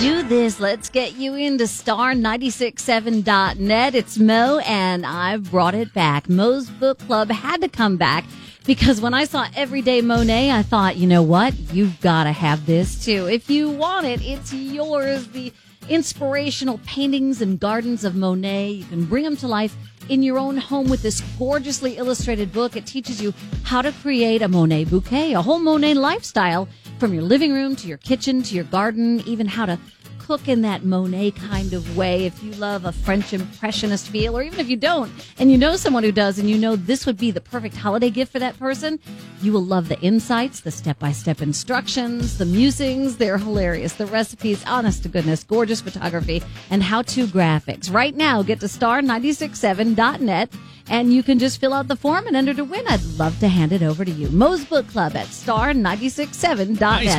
do this. Let's get you into star967.net. It's Mo, and I've brought it back. Mo's Book Club had to come back because when I saw Everyday Monet, I thought, you know what? You've got to have this too. If you want it, it's yours. The inspirational paintings and gardens of Monet. You can bring them to life in your own home with this gorgeously illustrated book. It teaches you how to create a Monet bouquet, a whole Monet lifestyle from your living room to your kitchen to your garden, even how to cook in that Monet kind of way if you love a French Impressionist feel, or even if you don't, and you know someone who does, and you know this would be the perfect holiday gift for that person, you will love the insights, the step by step instructions, the musings. They're hilarious. The recipes, honest to goodness, gorgeous photography, and how to graphics. Right now, get to star967.net and you can just fill out the form and enter to win. I'd love to hand it over to you. Mo's Book Club at star967.net.